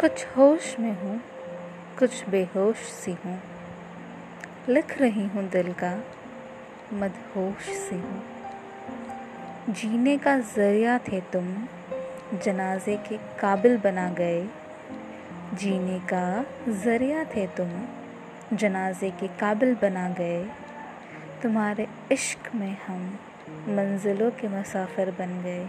कुछ होश में हूँ, कुछ बेहोश सी हूँ। लिख रही हूँ दिल का मदहोश सी हूँ। जीने का ज़रिया थे तुम, जनाजे के काबिल बना गए। जीने का ज़रिया थे तुम, जनाजे के काबिल बना गए। तुम्हारे इश्क में हम मंजिलों के मुसाफिर बन गए।